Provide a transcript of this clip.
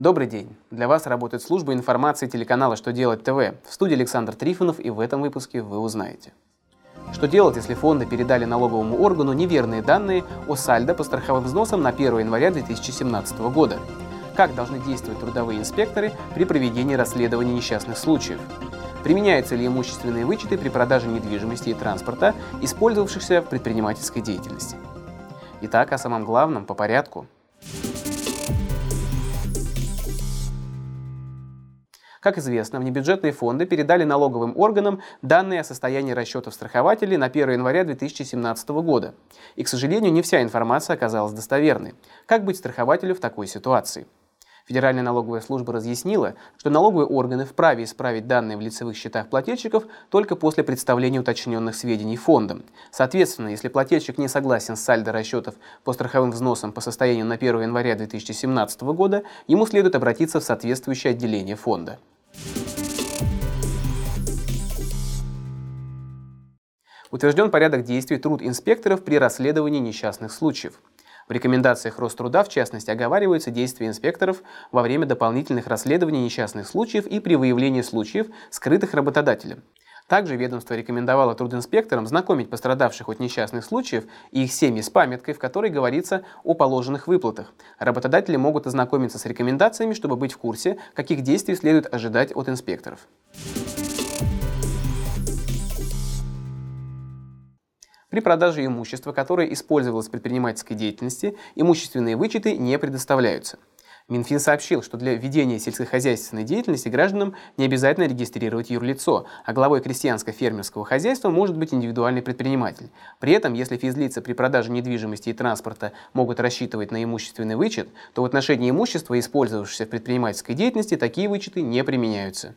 Добрый день! Для вас работает служба информации телеканала «Что делать ТВ». В студии Александр Трифонов, и в этом выпуске вы узнаете. Что делать, если фонды передали налоговому органу неверные данные о сальдо по страховым взносам на 1 января 2017 года? Как должны действовать трудовые инспекторы при проведении расследования несчастных случаев? Применяются ли имущественные вычеты при продаже недвижимости и транспорта, использовавшихся в предпринимательской деятельности? Итак, о самом главном по порядку – Как известно, внебюджетные фонды передали налоговым органам данные о состоянии расчетов страхователей на 1 января 2017 года. И, к сожалению, не вся информация оказалась достоверной. Как быть страхователю в такой ситуации? Федеральная налоговая служба разъяснила, что налоговые органы вправе исправить данные в лицевых счетах плательщиков только после представления уточненных сведений фондом. Соответственно, если плательщик не согласен с сальдо расчетов по страховым взносам по состоянию на 1 января 2017 года, ему следует обратиться в соответствующее отделение фонда. Утвержден порядок действий труд инспекторов при расследовании несчастных случаев. В рекомендациях Роструда, в частности, оговариваются действия инспекторов во время дополнительных расследований несчастных случаев и при выявлении случаев, скрытых работодателем. Также ведомство рекомендовало трудинспекторам знакомить пострадавших от несчастных случаев и их семьи с памяткой, в которой говорится о положенных выплатах. Работодатели могут ознакомиться с рекомендациями, чтобы быть в курсе, каких действий следует ожидать от инспекторов. При продаже имущества, которое использовалось в предпринимательской деятельности, имущественные вычеты не предоставляются. Минфин сообщил, что для ведения сельскохозяйственной деятельности гражданам не обязательно регистрировать юрлицо, а главой крестьянско-фермерского хозяйства может быть индивидуальный предприниматель. При этом, если физлица при продаже недвижимости и транспорта могут рассчитывать на имущественный вычет, то в отношении имущества, использовавшегося в предпринимательской деятельности, такие вычеты не применяются.